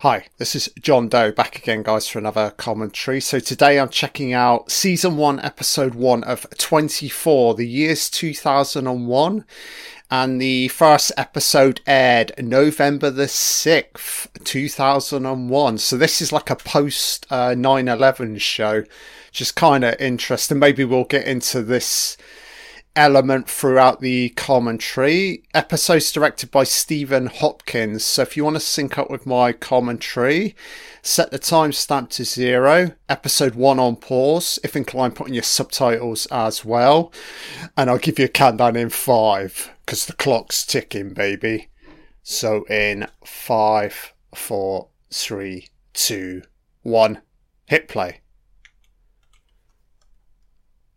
Hi, this is John Doe back again, guys, for another commentary. So today I'm checking out season one, episode one of 24, the year's 2001, and the first episode aired November the 6th, 2001. So this is like a post uh, 9 11 show, just kind of interesting. Maybe we'll get into this element throughout the commentary. Episodes directed by Stephen Hopkins. So if you want to sync up with my commentary, set the timestamp to zero. Episode one on pause. If inclined, put in your subtitles as well. And I'll give you a countdown in five because the clock's ticking, baby. So in five, four, three, two, one, hit play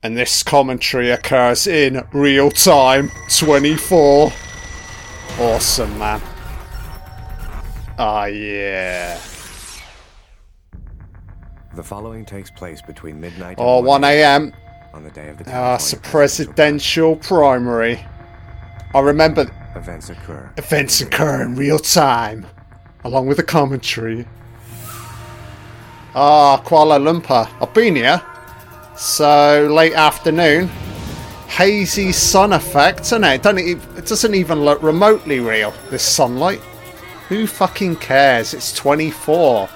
and this commentary occurs in real time 24 awesome man. Ah yeah. The following takes place between midnight oh and 1 a.m on the day of the ah it's a presidential primary. I remember events occur. events occur in real time along with the commentary. Ah kuala lumpur. I've been here so late afternoon, hazy sun effect, isn't it? It doesn't even look remotely real. This sunlight. Who fucking cares? It's 24.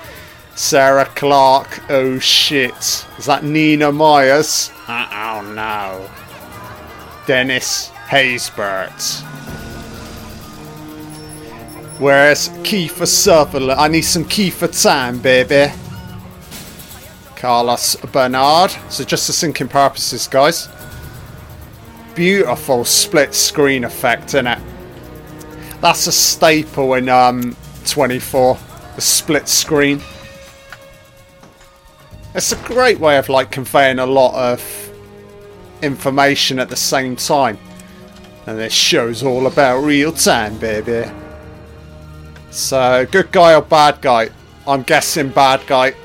Sarah Clarke. Oh shit. Is that Nina Myers? Uh, oh no. Dennis Haysbert. Where's Kiefer Sutherland? I need some Kiefer time, baby. Carlos Bernard. So just for syncing purposes, guys. Beautiful split screen effect, isn't it? That's a staple in um, 24. The split screen. It's a great way of like conveying a lot of information at the same time. And this show's all about real time, baby. So, good guy or bad guy? I'm guessing bad guy.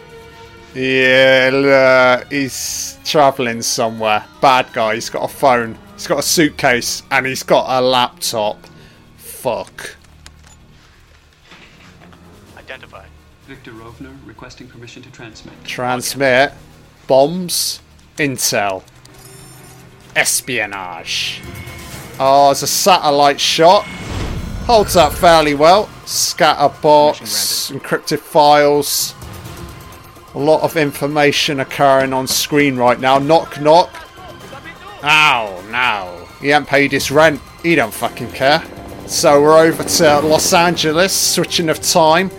Yeah, uh, he's travelling somewhere. Bad guy. He's got a phone. He's got a suitcase, and he's got a laptop. Fuck. Identified. Victor Rovner requesting permission to transmit. Transmit. Bombs. Intel. Espionage. Oh, it's a satellite shot. Holds up fairly well. Scatterbox. Encrypted files. A lot of information occurring on screen right now. Knock, knock. Ow, no. He ain't paid his rent. He don't fucking care. So we're over to Los Angeles. Switching of time.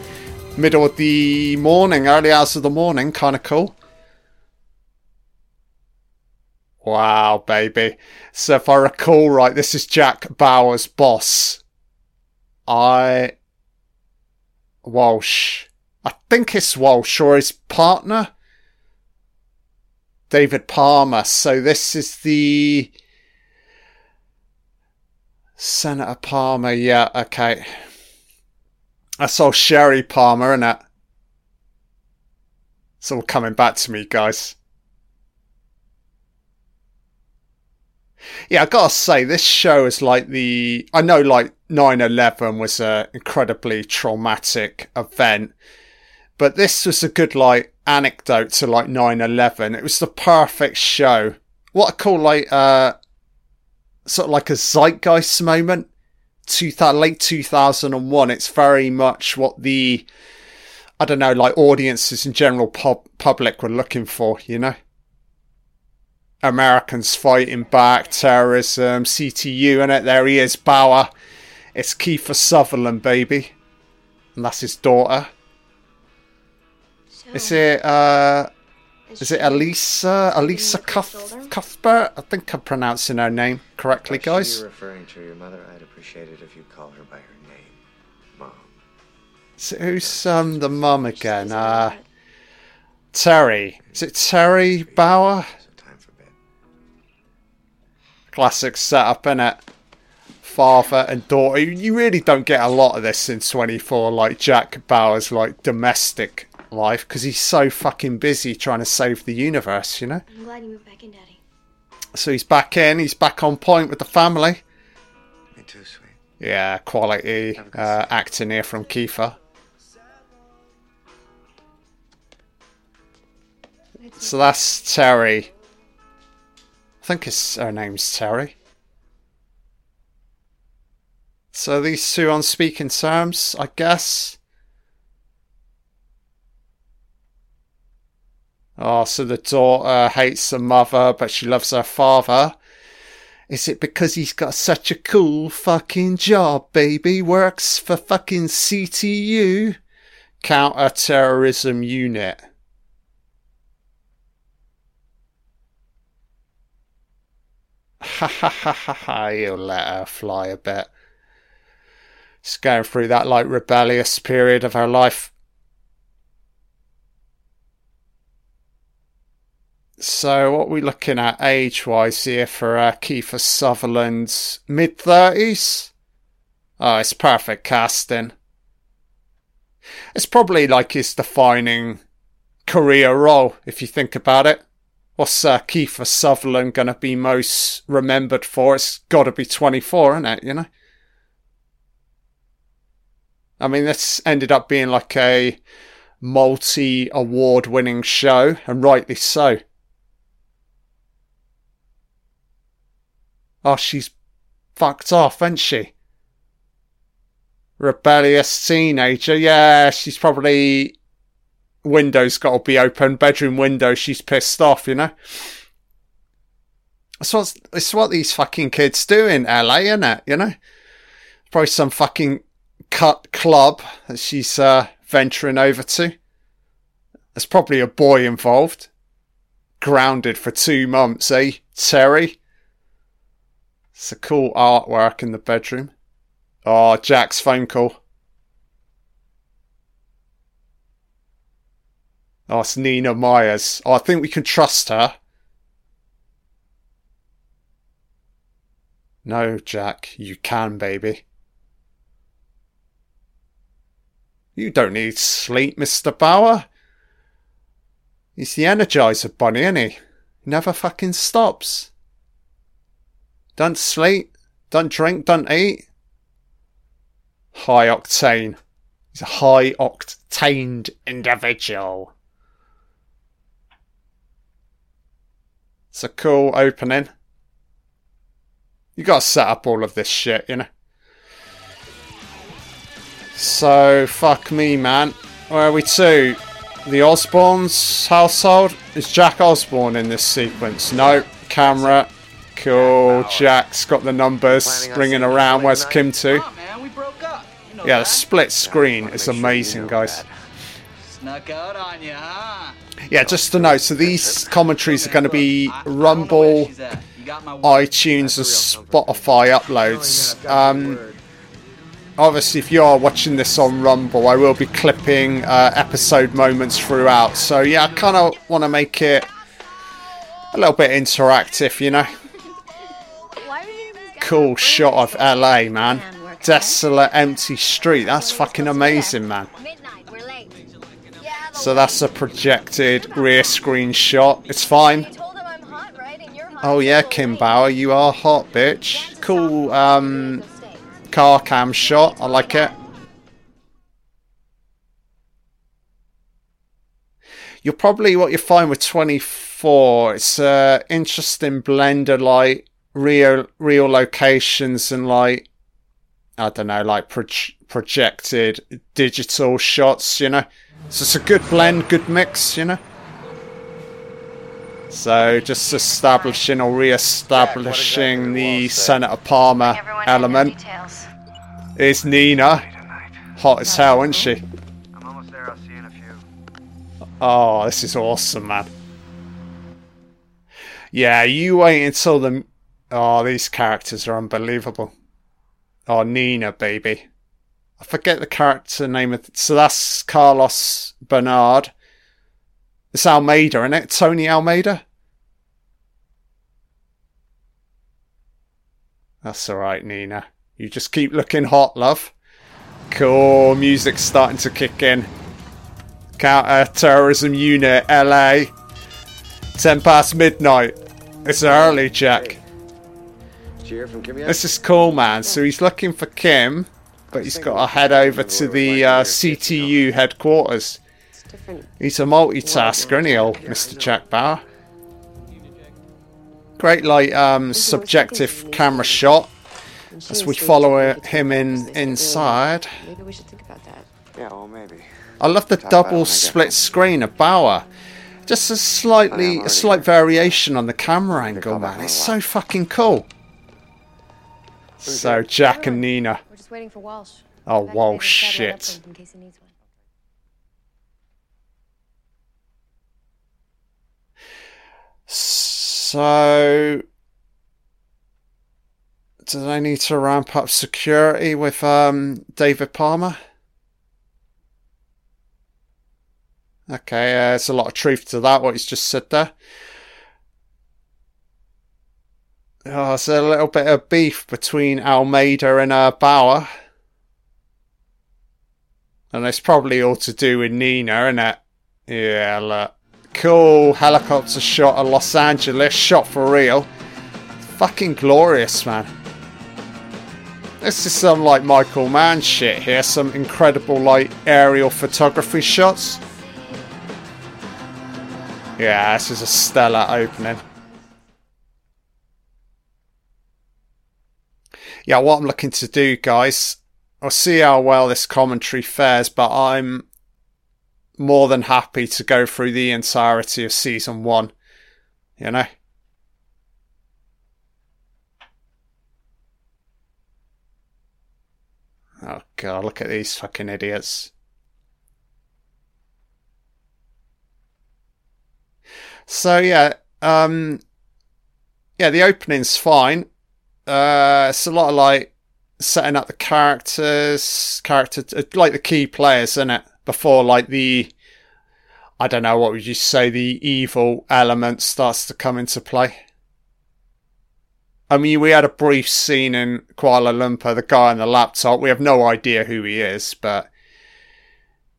Middle of the morning, early hours of the morning. Kind of cool. Wow, baby. So if I recall right, this is Jack Bauer's boss. I. Walsh. I think it's Walsh or his partner. David Palmer. So this is the. Senator Palmer. Yeah, okay. I saw Sherry Palmer, in it? It's all coming back to me, guys. Yeah, I gotta say, this show is like the. I know, like, 9 11 was an incredibly traumatic event, but this was a good, like, anecdote to, like, 9 11. It was the perfect show. What I call, like, uh, sort of like a zeitgeist moment. Two, late 2001. It's very much what the. I don't know, like audiences in general pub- public were looking for, you know? Americans fighting back, terrorism, CTU, and it there he is, Bauer. It's Kiefer Sutherland, baby. And that's his daughter. So, Is it uh is it Elisa Elisa Cuth- Cuthbert? I think I'm pronouncing her name correctly, If guys. you're referring to your mother, I'd appreciate it if you call her by her name, Mom. So who's um the mum again? Uh. Teri. Is it Teri Bauer? So time for bed. Classic setup, innit? Father and daughter. You- You really don't get a lot of this in 24, like Jack Bauer's like domestic life because he's so fucking busy trying to save the universe, you know? I'm glad you moved back in, Daddy. So he's back in, he's back on point with the family. Me too, sweet. Yeah, quality uh, acting here from Kiefer. So that's Teri. I think his, her name's Teri. So these two on speaking terms, I guess. Oh, so the daughter hates the mother, but she loves her father. Is it because he's got such a cool fucking job, baby? Works for fucking CTU? Counter Terrorism Unit. Ha ha ha ha ha, you'll let her fly a bit. She's going through that like rebellious period of her life. So, what are we looking at age wise here for uh, Kiefer Sutherland's mid 30s? Oh, it's perfect casting. It's probably like his defining career role, if you think about it. What's uh, Kiefer Sutherland going to be most remembered for? It's got to be 24, isn't it? You know? I mean, this ended up being like a multi award winning show, and rightly so. Oh, she's fucked off, isn't she? Rebellious teenager. Yeah, she's probably. Window's got to be open. Bedroom window. She's pissed off, you know? It's what, it's what these fucking kids do in LA, isn't it? You know? Probably some fucking cut club that she's uh, venturing over to. There's probably a boy involved. Grounded for two months, eh, Teri? It's a cool artwork in the bedroom. Oh, Jack's phone call. Oh, it's Nina Myers. Oh, I think we can trust her. No, Jack, you can, baby. You don't need sleep, Mr. Bauer. He's the Energizer Bunny, isn't he? Never fucking stops. Don't sleep, don't drink, don't eat. High octane. He's a high octaned individual. It's a cool opening. You gotta set up all of this shit, you know. So, fuck me, man. Where are we to? The Osbournes household? Is Jack Osbourne in this sequence? No. Camera. Cool. Jack's got the numbers ringing around. Where's Kim to? Yeah, the split screen is amazing, guys. Snuck out on you, huh? Yeah, just to know. so these commentaries are going to be Rumble, iTunes, and Spotify uploads. Um, obviously, if you are watching this on Rumble, I will be clipping uh, episode moments throughout. So, yeah, I kind of want to make it a little bit interactive, you know. Cool shot of LA, man. Desolate, empty street. That's fucking amazing, man. So that's a projected rear screen shot. It's fine. Oh yeah, Kim Bauer, you are hot, bitch. Cool um, car cam shot. I like it. You're probably what you find with 24. It's a interesting blender like real real locations and like I don't know, like pro- projected digital shots. You know. So it's a good blend, good mix, you know. So just establishing or re-establishing the Senator Palmer element. Is Nina hot as hell, isn't she? I'm almost there. I'll see you in a few. Oh, this is awesome, man. Yeah, you wait until the. Oh, these characters are unbelievable. Oh, Nina, baby. I forget the character name of. So that's Carlos Bernard. It's Almeida, isn't it? Tony Almeida. That's all right, Nina. You just keep looking hot, love. Cool. Music's starting to kick in. Counter terrorism unit, LA. Ten past midnight. It's early, Jack. Did you from Kim yet? This is cool, man. So he's looking for Kim, but he's got to head over to the uh, CTU headquarters. different. He's a multitasker, isn't he, old Mr. Jack Bauer? Great, like, um, subjective camera shot as we follow him in because they spent inside. Maybe we should think about that. Yeah, well, maybe. I love the Talk about it when I double get split screen of Bauer. Just a slightly, a slight variation on the camera angle, man. It's so fucking cool. So Jack and Nina. We're just waiting for Walsh. Oh, I've Walsh, activated a satellite shit. uplink In case he needs one. So, do they need to ramp up security with um, David Palmer? Okay, uh, there's a lot of truth to that, what he's just said there. Oh, there's a little bit of beef between Almeida and uh, Bauer. And it's probably all to do with Nina, isn't it? Yeah, look. Cool helicopter shot of Los Angeles, shot for real. Fucking glorious, man. This is some like Michael Mann shit here, some incredible like aerial photography shots. Yeah, this is a stellar opening. Yeah, what I'm looking to do, guys, I'll see how well this commentary fares, but I'm more than happy to go through the entirety of season one. You know? Oh god, look at these fucking idiots. So yeah, um yeah, the opening's fine. Uh it's a lot of like setting up the characters, character like the key players, isn't it? Before like the I don't know what would you say the evil element starts to come into play. I mean, we had a brief scene in Kuala Lumpur, the guy on the laptop. We have no idea who he is, but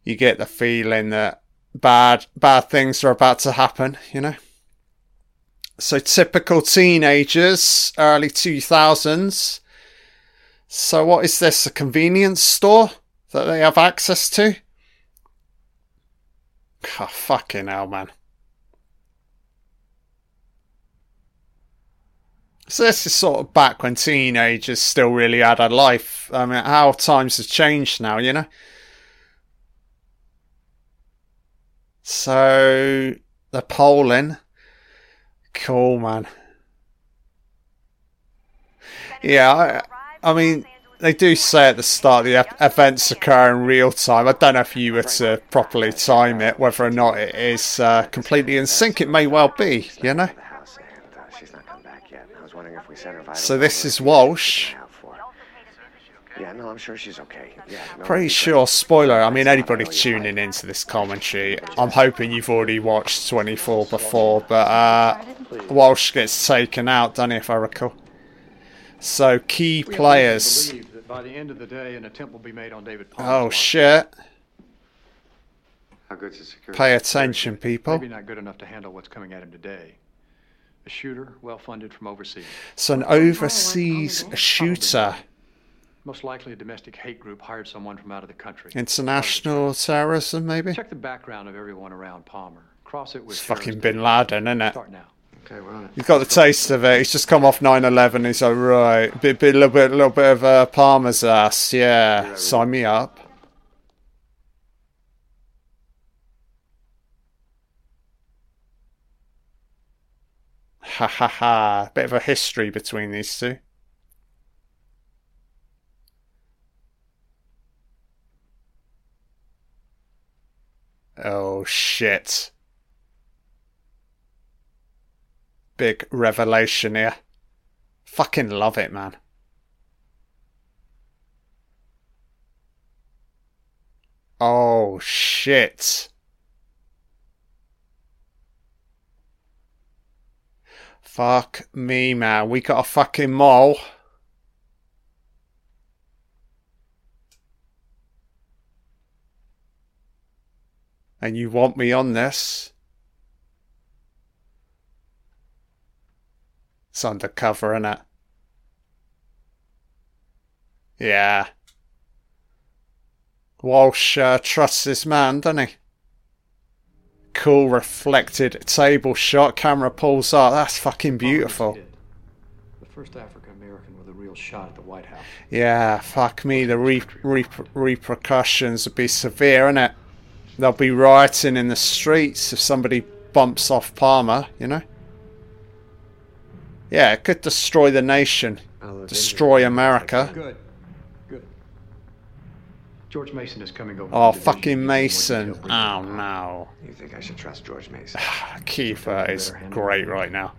you get the feeling that bad bad things are about to happen, you know. So typical teenagers, early two thousands. So what is this? A convenience store that they have access to? Oh, fucking hell, man. So this is sort of back when teenagers still really had a life. I mean, how times have changed now, you know? So, the polling. Cool, man. Yeah, I, I mean, they do say at the start the events occur in real time. I don't know if you were to properly time it, whether or not it is uh, completely in sync. It may well be, you know? The house, and she's not come back yet. I was wondering if we sent her vital So this is Walsh. Look out for. Yeah, no, I'm sure she's okay. Yeah, no, Pretty sure, great. spoiler, I mean, anybody tuning into this commentary, I'm hoping you've already watched 24 before, but uh, Walsh gets taken out, doesn't he, if I recall? So, key We have reason to players. by the end of the day, an attempt will be made on David Palmer's Oh, shit. How good's the security? Pay attention, people. Maybe not good enough to handle what's coming at him today. A shooter, well funded from overseas. So, an overseas shooter. Most likely a domestic hate group hired someone from out of the country. International terrorism, maybe? Check the background of everyone around Palmer. Cross it with It's fucking Bin Laden, isn't it? Start now. Okay, we're on it. He's got the taste of it. He's just come off 9/11. He's like, right, bit, bit, little bit, little bit of uh, Palmer's ass. Yeah, sign me up. Ha ha ha! Bit of a history between these two. Oh shit! Big revelation here. Fucking love it, man. Oh shit. Fuck me, man. We got a fucking mole. And you want me on this? It's undercover, innit? Yeah. Walsh uh, trusts this man, doesn't he? cool reflected table shot. Camera pulls up. That's fucking beautiful. The first African American with a real shot at the White House. Yeah, fuck me. The re- re- repercussions would be severe, innit? They'll be rioting in the streets if somebody bumps off Palmer, you know? Yeah, it could destroy the nation, oh, into destroy. America. Good. Good. George Mason is coming over. Oh, to the division to fucking give you more Mason. Oh, no. You think I should trust George Mason? Kiefer is great right now.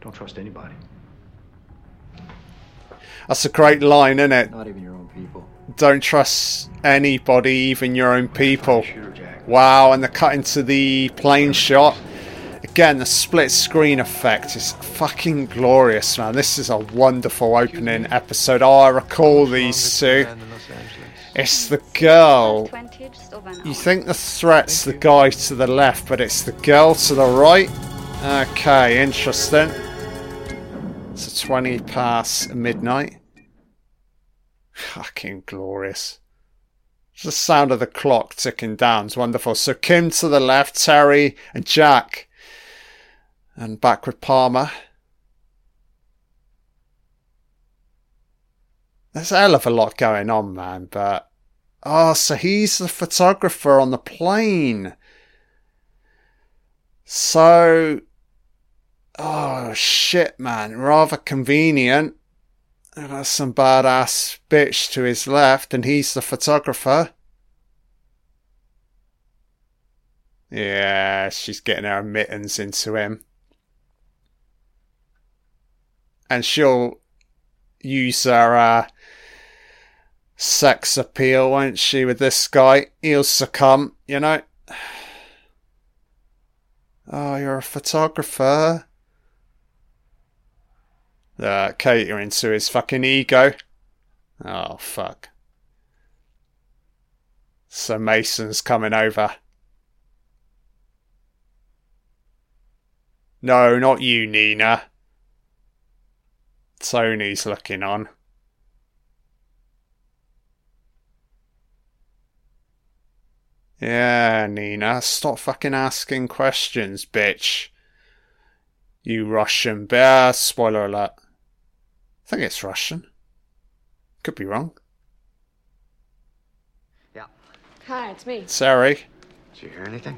Don't trust anybody. That's a great line, isn't it? Not even your own people. Don't trust anybody, even your own people. Wow, and the cut into the plane shot. Again, the split screen effect is fucking glorious, man. This is a wonderful opening episode. Oh, I recall these two. It's the girl. You think the threat's the guy to the left, but it's the girl to the right? Okay, interesting. It's a 20 past midnight. Fucking glorious. The sound of the clock ticking down is wonderful. So Kim to the left, Teri and Jack. And back with Palmer. There's a hell of a lot going on, man, but. Oh, so he's the photographer on the plane. So. Oh, shit, man. Rather convenient. Got some badass bitch to his left, and he's the photographer. Yeah, she's getting her mittens into him. And she'll use her uh, sex appeal, won't she, with this guy? He'll succumb, you know? Oh, you're a photographer? Uh, catering to his fucking ego. Oh, fuck. So Mason's coming over. No, not you, Nina. Tony's looking on. Yeah, Nina, stop fucking asking questions, bitch. You Russian bear. Spoiler alert. I think it's Russian. Could be wrong. Yeah. Hi, it's me. Sorry. Did you hear anything?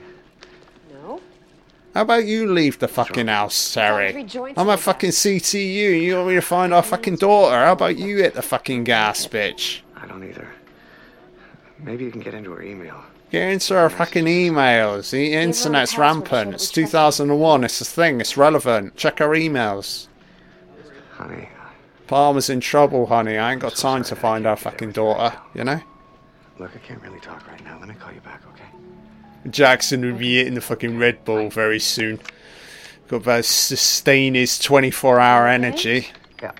No? How about you leave the fucking house, Teri? I'm a fucking CTU. and You want me to find our fucking daughter? How about you hit the fucking gas, bitch? I don't either. Maybe you can get into her email. Get into her fucking emails. The internet's rampant. It's 2001. It's a thing. It's relevant. Check her emails. Honey, Palmer's in trouble, honey. I ain't got time to find our fucking daughter, you know? look, I can't really talk right now. Let me call you back, okay? Jackson will be eating the fucking Red Bull very soon. Got to sustain his 24 hour energy. Yeah.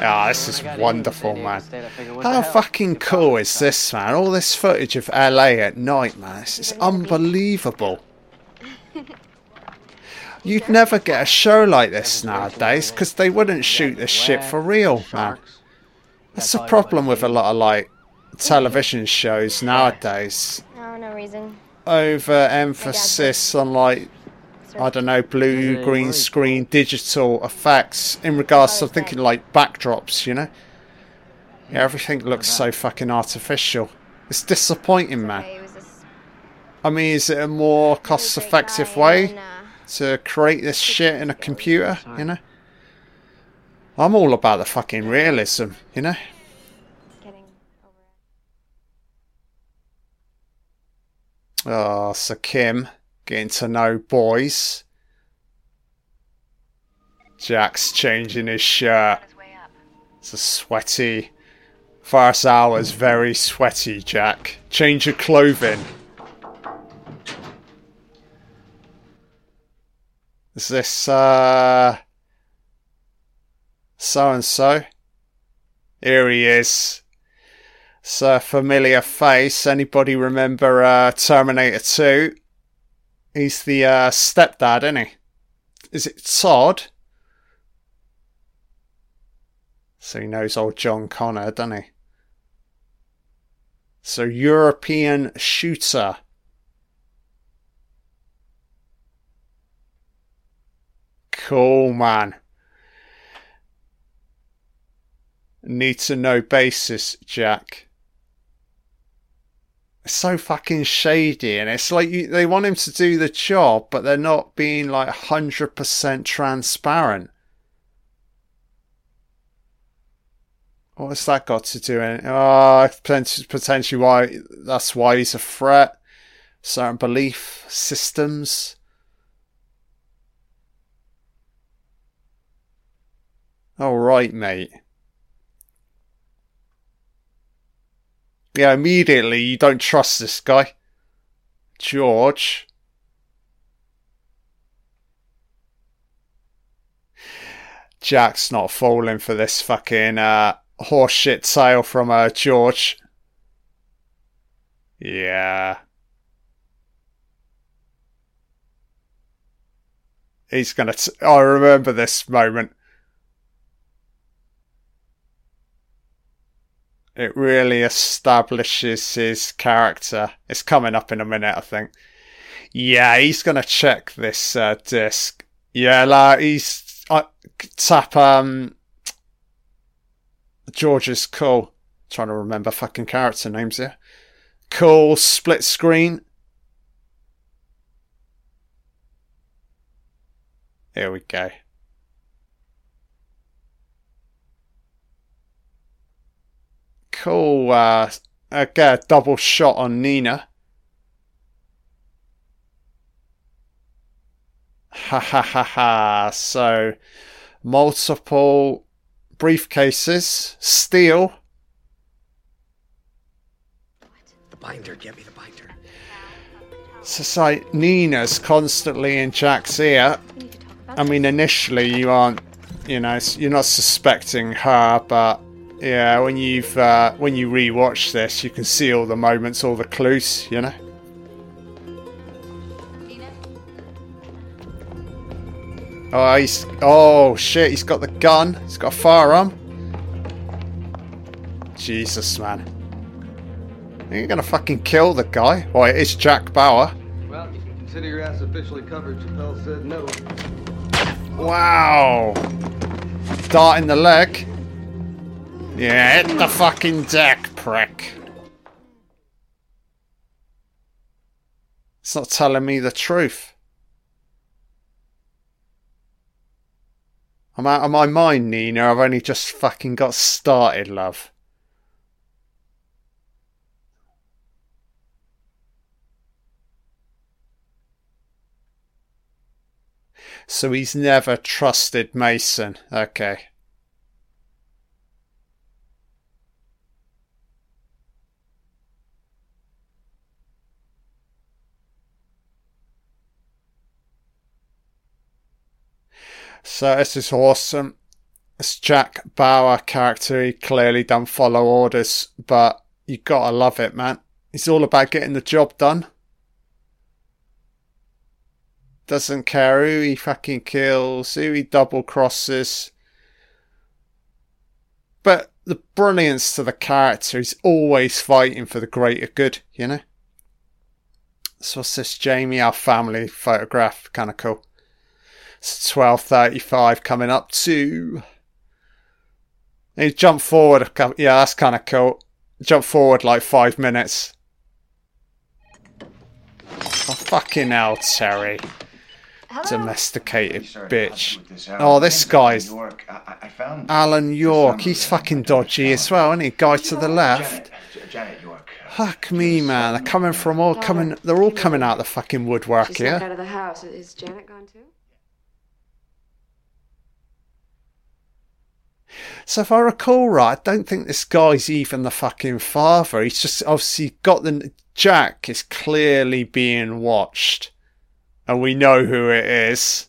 Ah, this is wonderful, man. How fucking cool is this, man? All this footage of LA at night, man. This is unbelievable. You'd never get a show like this nowadays because they wouldn't shoot this shit for real, man. That's the problem with a lot of like television shows nowadays. No, no reason. Over emphasis on like I don't know, blue, green screen, digital effects in regards to thinking like backdrops, you know? Yeah, everything looks so fucking artificial. It's disappointing, man. Okay, it was this I mean, is it a more cost-effective way to create this shit in a computer, you know? I'm all about the fucking realism, you know? Ah, oh, so Kim getting to know boys. Jack's changing his shirt. It's a sweaty. First hour's very sweaty, Jack. Change your clothing. Is this, uh. So and so? Here he is. It's a familiar face. Anybody remember uh, Terminator 2? He's the uh, stepdad, isn't he? Is it Todd? So he knows old John Connor, doesn't he? So, European shooter. Cool, man. Need to know basis, Jack. It's so fucking shady, and it's like you, they want him to do the job, but they're not being like 100% transparent. What's that got to do? In, oh, ah, potentially why that's why he's a threat. Certain belief systems. All right, mate. Yeah, immediately you don't trust this guy. George. Jack's not falling for this fucking uh, horseshit tale from uh, George. Yeah. He's gonna. T- I remember this moment. It really establishes his character. It's coming up in a minute, I think. Yeah, he's gonna check this uh, disc. Yeah, like he's uh, tap um George is cool. trying to remember fucking character names here. Cool split screen. Here we go. Cool. Uh, okay, double shot on Nina. Ha ha ha ha. So, multiple briefcases, steel. The binder, get me the binder. So it's like Nina's constantly in Jack's ear. I mean, initially you aren't, you know, you're not suspecting her, but yeah, when you've uh, when you rewatch this, you can see all the moments, all the clues, you know. Oh, he's oh shit! He's got the gun. He's got a firearm. Jesus, man! You're gonna fucking kill the guy. Why? Well, it's Jack Bauer. Well, you can consider your ass officially covered. Chappelle said no. Wow! Dart in the leg. Yeah, hit the fucking deck, prick. It's not telling me the truth. I'm out of my mind, Nina. I've only just fucking got started, love. So he's never trusted Mason. Okay. So this is awesome. It's Jack Bauer character. He clearly don't follow orders, but you gotta love it, man. It's all about getting the job done. Doesn't care who he fucking kills, who he double crosses. But the brilliance to the character, is always fighting for the greater good, you know? So what's this, Jamie, our family photograph? Kind of cool. 12.35 coming up to... He jumped forward. Yeah, that's kind of cool. Jump forward like five minutes. Oh, fucking hell, Teri. Hello? Domesticated bitch. Oh, this guy's... Alan York. He's fucking dodgy as well, isn't he? Guy to the left. Fuck me, man. They're coming from all coming. They're all coming out the fucking woodwork She's here. out of the house. Is Janet gone too? So if I recall right, I don't think this guy's even the fucking father. He's just obviously got the Jack is clearly being watched, and we know who it is.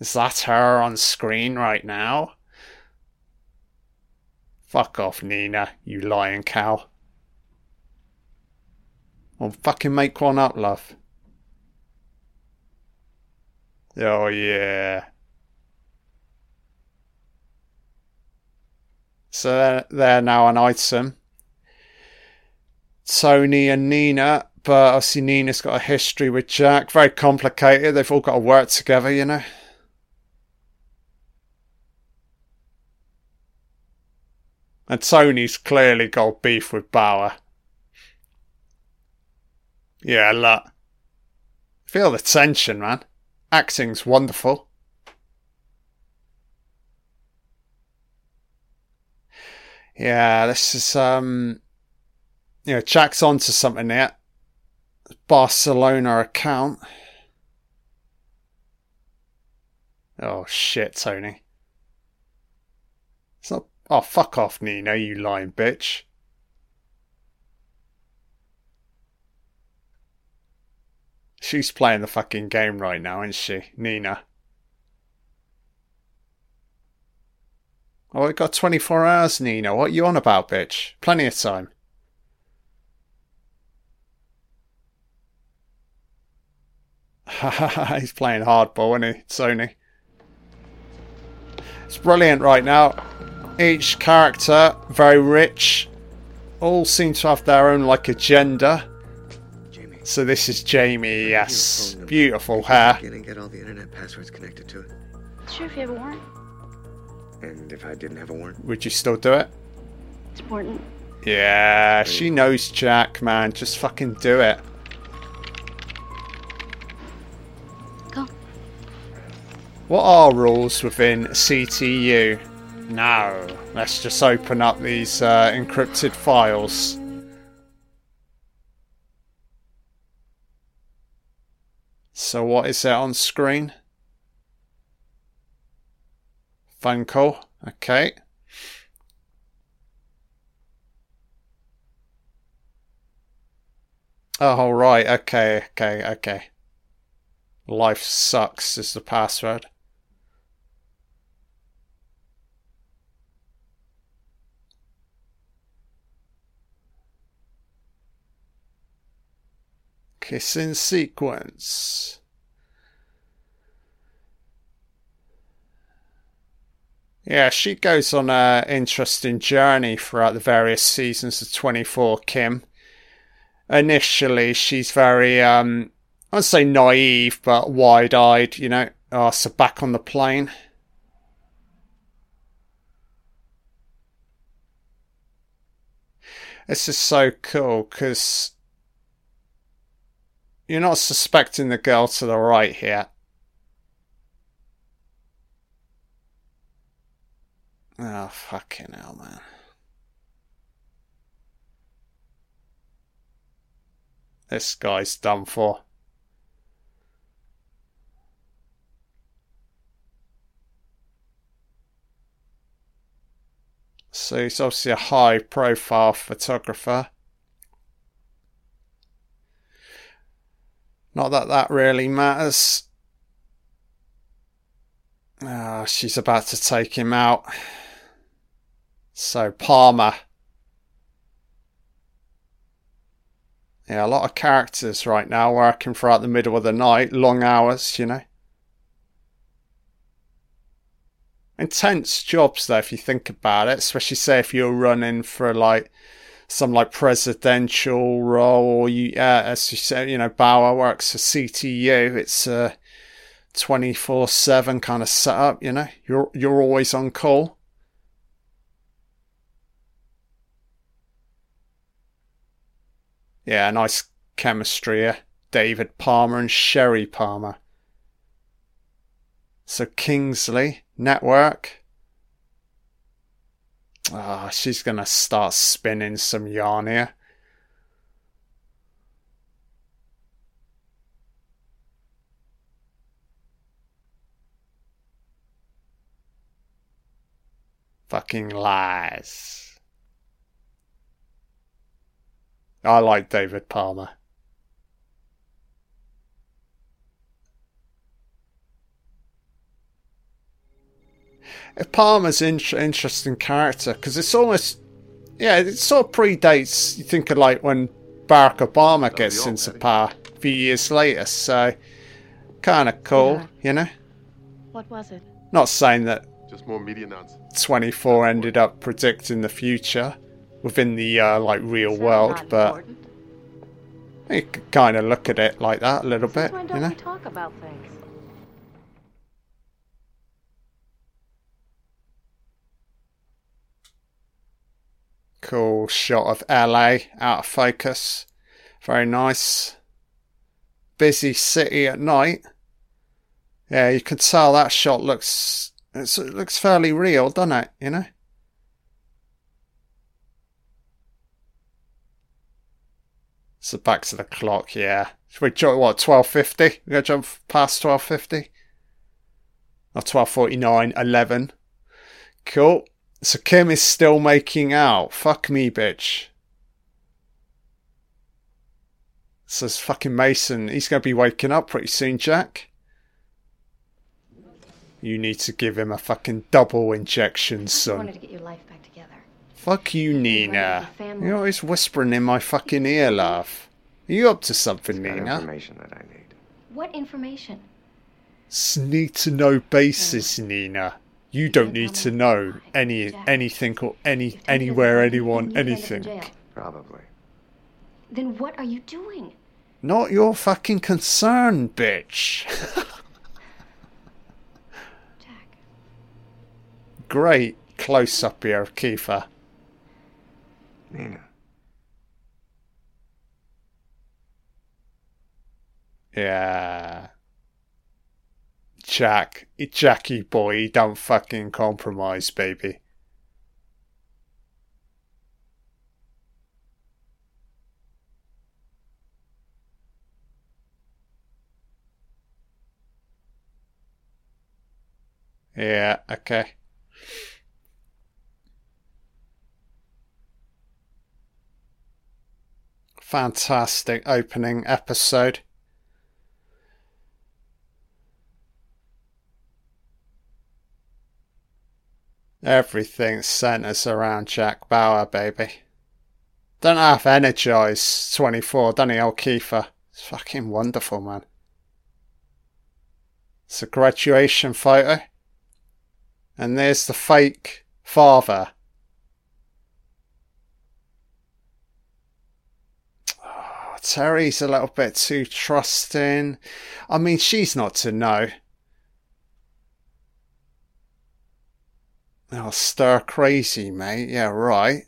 Is that her on screen right now? Fuck off, Nina, you lying cow. Well, fucking make one up, love. Oh, yeah. So they're, they're now an item. Tony and Nina, but obviously Nina's got a history with Jack. Very complicated. They've all got to work together, you know. And Tony's clearly got beef with Bauer. Yeah, look. Feel the tension, man. Acting's wonderful. Yeah, this is um you know, Jack's onto something there. Barcelona account. Oh shit, Tony. It's not Oh fuck off, Nina, you lying bitch. She's playing the fucking game right now, isn't she? Nina. Oh, we got 24 hours, Nina. What you on about, bitch? Plenty of time. He's playing hardball, isn't he, Sony? It's brilliant right now. Each character, very rich. All seem to have their own, like, agenda. Jamey. So this is Jamey, yes. Your. Beautiful If you hair. log get all the internet passwords connected to it. Sure, if you have a warrant. And if I didn't have a warrant, Would you still do it? It's important. Yeah, she knows Jack, man. Just fucking do it. Go. What are rules within CTU? No, let's just open up these uh, encrypted files. So, what is that on screen? Phone call. Okay. Oh, right. Okay, okay, okay. Life sucks is the password. Kissing sequence. Yeah, she goes on an interesting journey throughout the various seasons of 24 Kim. Initially, she's very, um, I would say naive, but wide eyed, you know. Oh, so back on the plane. This is so cool because you're not suspecting the girl to the right here. Oh, fucking hell, man. This guy's done for. So he's obviously a high profile photographer. Not that that really matters. Ah, she's about to take him out. So, Palmer. Yeah, a lot of characters right now working throughout the middle of the night, long hours, you know. Intense jobs, though, if you think about it, especially say if you're running for like some like presidential role, or you, uh, as you said, you know, Bauer works for CTU. It's a twenty four seven kind of setup. You know, you're you're always on call. Yeah, nice chemistry here. David Palmer and Sherry Palmer. So Kingsley Network. Ah, she's gonna start spinning some yarn here. Fucking lies. I like David Palmer. Palmer's an in- interesting character because it's almost, yeah, it sort of predates. You think of like when Barack Obama gets into power a few years later, so kind of cool, Yeah. you know. What was it? Not saying that Just more media nonsense. 24 ended up predicting the future. Within the uh, like real world, but you could kind of look at it like that a little bit, you don't know. we talk about things? Cool shot of LA out of focus. Very nice. Busy city at night. Yeah, you can tell that shot looks it's, it looks fairly real, doesn't it? You know. So back to the clock. Yeah, should we jump? What twelve fifty? We're going to jump past twelve fifty. Or twelve forty nine. Eleven. Cool. So Kim is still making out. Fuck me, bitch. Says fucking Mason. He's going to be waking up pretty soon, Jack. You need to give him a fucking double injection, I wanted son. to get your life back together. Fuck you, Nina. You're always whispering in my fucking ear, love. Are you up to something, Got Nina? information that I need. What information? It's need to know basis, oh. Nina. You don't need to know any anything or any anywhere, anyone, anything. Probably. Then what are you doing? Not your fucking concern, bitch. Jack. Great close up here of Kiefer. Yeah. Jack, Jackie boy, don't fucking compromise, baby. Yeah, okay. Fantastic opening episode. Everything centers around Jack Bauer, baby. Don't half energize 24, don't he, old Kiefer? It's fucking wonderful, man. It's a graduation photo. And there's the fake father. Oh, Teri's a little bit too trusting. I mean, she's not to know. Oh, stir crazy, mate. Yeah, right.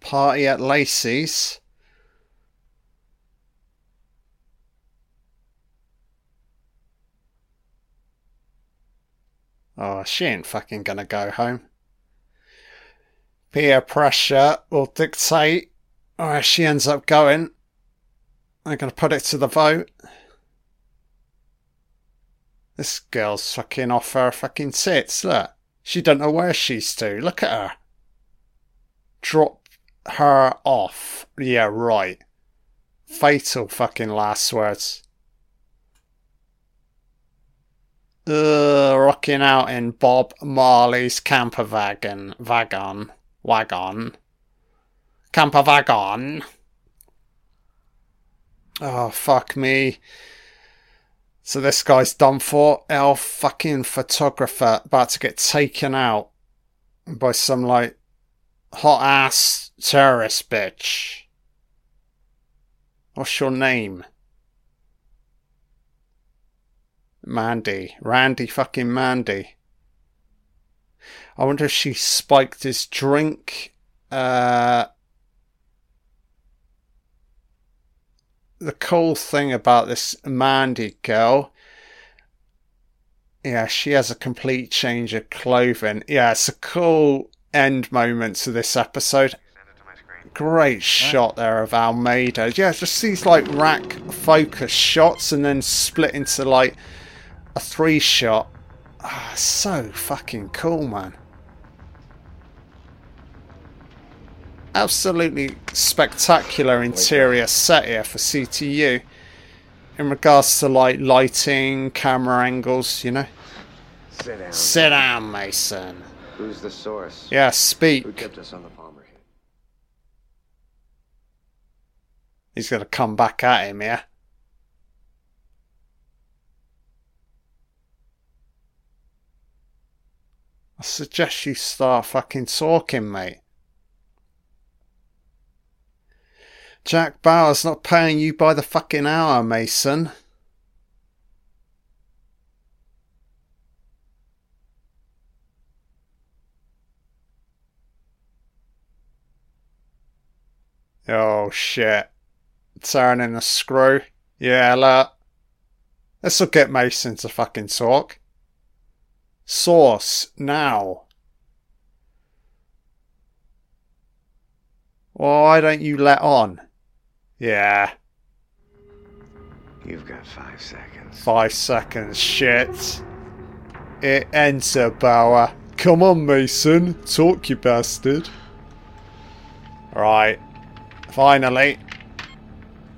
Party at Lacey's. Oh, she ain't fucking gonna go home. Peer pressure will dictate where she ends up going. I'm gonna put it to the vote. This girl's fucking off her fucking tits, look. She don't know where she's to. Look at her. Drop her off. Yeah, right. Fatal fucking last words. Ugh, rocking out in Bob Marley's camper wagon. Wagon. Wagon. Camper wagon. Oh, fuck me. So this guy's done for. Our fucking photographer about to get taken out by some, like, hot ass terrorist bitch. What's your name? Mandy. Randy fucking Mandy. I wonder if she spiked his drink. Uh, the cool thing about this Mandy girl. Yeah, she has a complete change of clothing. Yeah, it's a cool end moment to this episode. Great shot there of Almeida. Yeah, just these like rack focus shots and then split into like a three shot. Ah, so fucking cool, man. Absolutely spectacular interior set here for CTU in regards to like lighting, camera angles, you know. Sit down. Sit down, Mason. Who's the source? Yeah, speak. Who kept us on the Palmer? He's going to come back at him, yeah? I suggest you start fucking talking, mate. Jack Bauer's not paying you by the fucking hour, Mason. Oh shit. Turning a screw. Yeah, look. This'll get Mason to fucking talk. Source, now. Why don't you let on? Yeah, You've got five seconds. five seconds, shit. It enter, Bauer. Come on, Mason. Talk, you bastard. Right. Finally.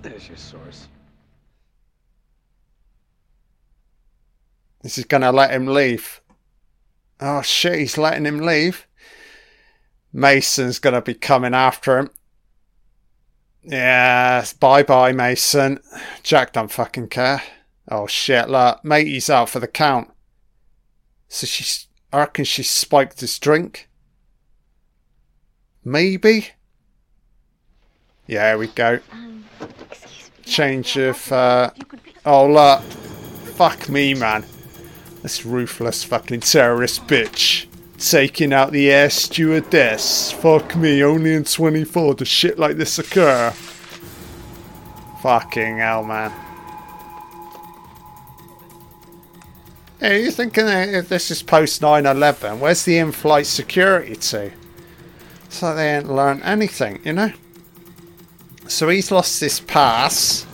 There's your source. This is gonna let him leave. Oh shit, he's letting him leave. Mason's gonna be coming after him. Yes, bye bye, Mason. Jack don't fucking care. Oh shit, look, matey's out for the count. So she's, I reckon she spiked his drink. Maybe? Yeah, we go. Um. Change of, uh, oh look. Fuck me, man. This ruthless fucking terrorist bitch. Taking out the air stewardess. Fuck me, only in 24 does shit like this occur. Fucking hell, man. Hey, you thinking if this is post 9 11, where's the in flight security to? Like they ain't learned anything, you know? So he's lost his pass.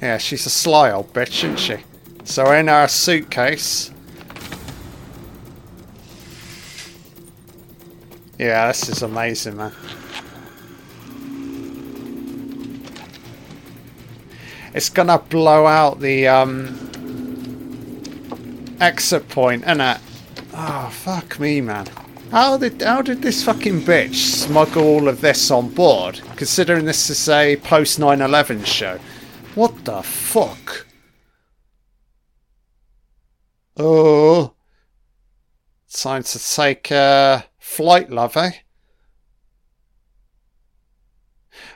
Yeah, she's a sly old bitch, isn't she? So in our suitcase. Yeah, this is amazing, man. It's gonna blow out the um, exit point, innit? Oh fuck me, man. How did how did this fucking bitch smuggle all of this on board? Considering this is a post 9/11 show. What the fuck? Oh, time to take flight, love, eh?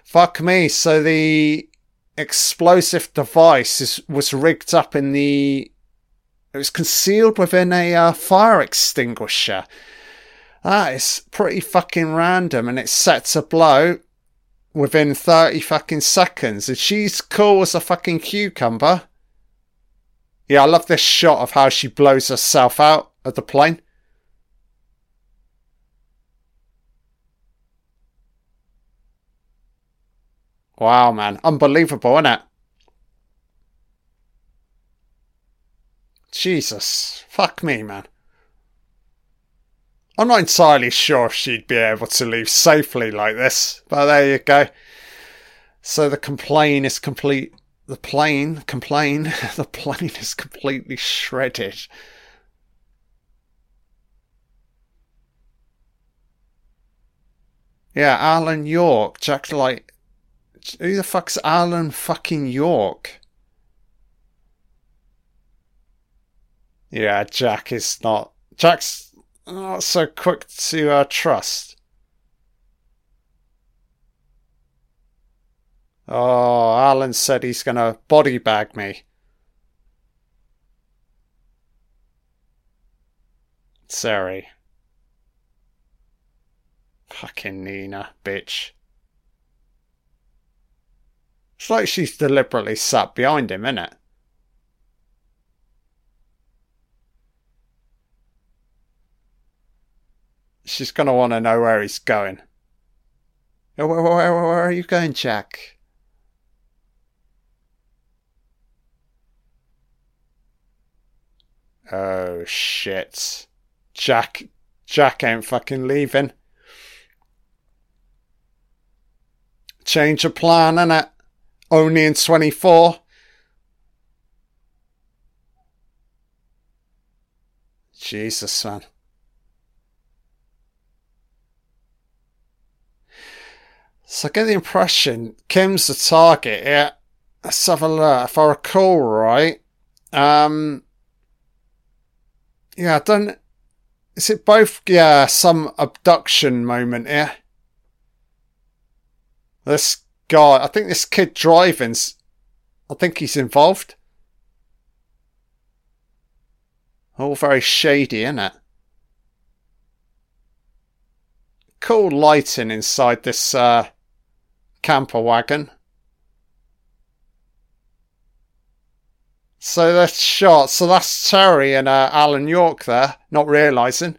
Fuck me. So the explosive device is, was rigged up in the. It was concealed within a uh, fire extinguisher. That is pretty fucking random, and it's set to blow within 30 fucking seconds. And she's cool as a fucking cucumber. Yeah, I love this shot of how she blows herself out of the plane. Wow, man. Unbelievable, isn't it? Jesus. Fuck me, man. I'm not entirely sure if she'd be able to leave safely like this, but there you go. So the complaint is complete. The plane, complain, the plane is completely shredded. Yeah, Alan York, Jack, like, who the fuck's Alan fucking York? Yeah, Jack is not. Jack's not so quick to uh, trust. Oh, Alan said he's gonna body bag me. Sorry. Fucking Nina, bitch. It's like she's deliberately sat behind him, innit? She's gonna want to know where he's going. Where, where, where, where are you going, Jack? Oh shit. Jack Jack ain't fucking leaving. Change of plan, innit? Only in 24. Jesus, man. So I get the impression Kim's the target. Yeah, let's have a look. If I recall right, um, yeah, I don't. Is it both? Yeah, some abduction moment here. This guy, I think this kid driving's. I think he's involved. All very shady, isn't it? Cool lighting inside this uh, camper wagon. So that's shot. So that's Teri and uh, Alan York there, not realizing.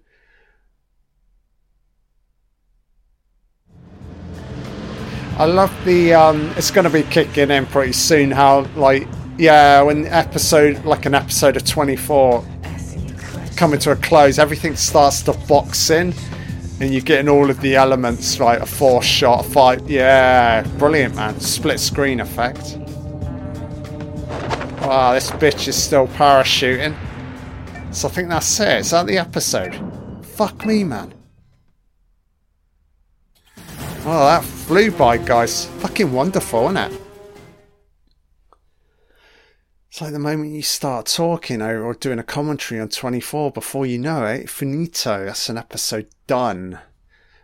I love the. Um, it's going to be kicking in pretty soon. How like yeah, when episode like an episode of twenty four coming to a close, everything starts to box in, and you're getting all of the elements like a four shot a fight. Yeah, brilliant man. Split screen effect. Wow, this bitch is still parachuting. So I think that's it. Is that the episode? Fuck me, man. Oh, that flew by, guys. Fucking wonderful, isn't it? It's like the moment you start talking or, doing a commentary on 24, before you know it, finito. That's an episode done.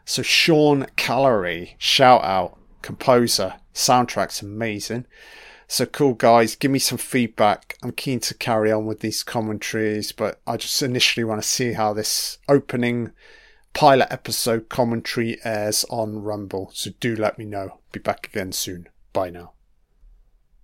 So Sean Callery, shout out, composer, soundtrack's amazing. So cool, guys. Give me some feedback. I'm keen to carry on with these commentaries, but I just initially want to see how this opening pilot episode commentary airs on Rumble. So do let me know. Be back again soon. Bye now.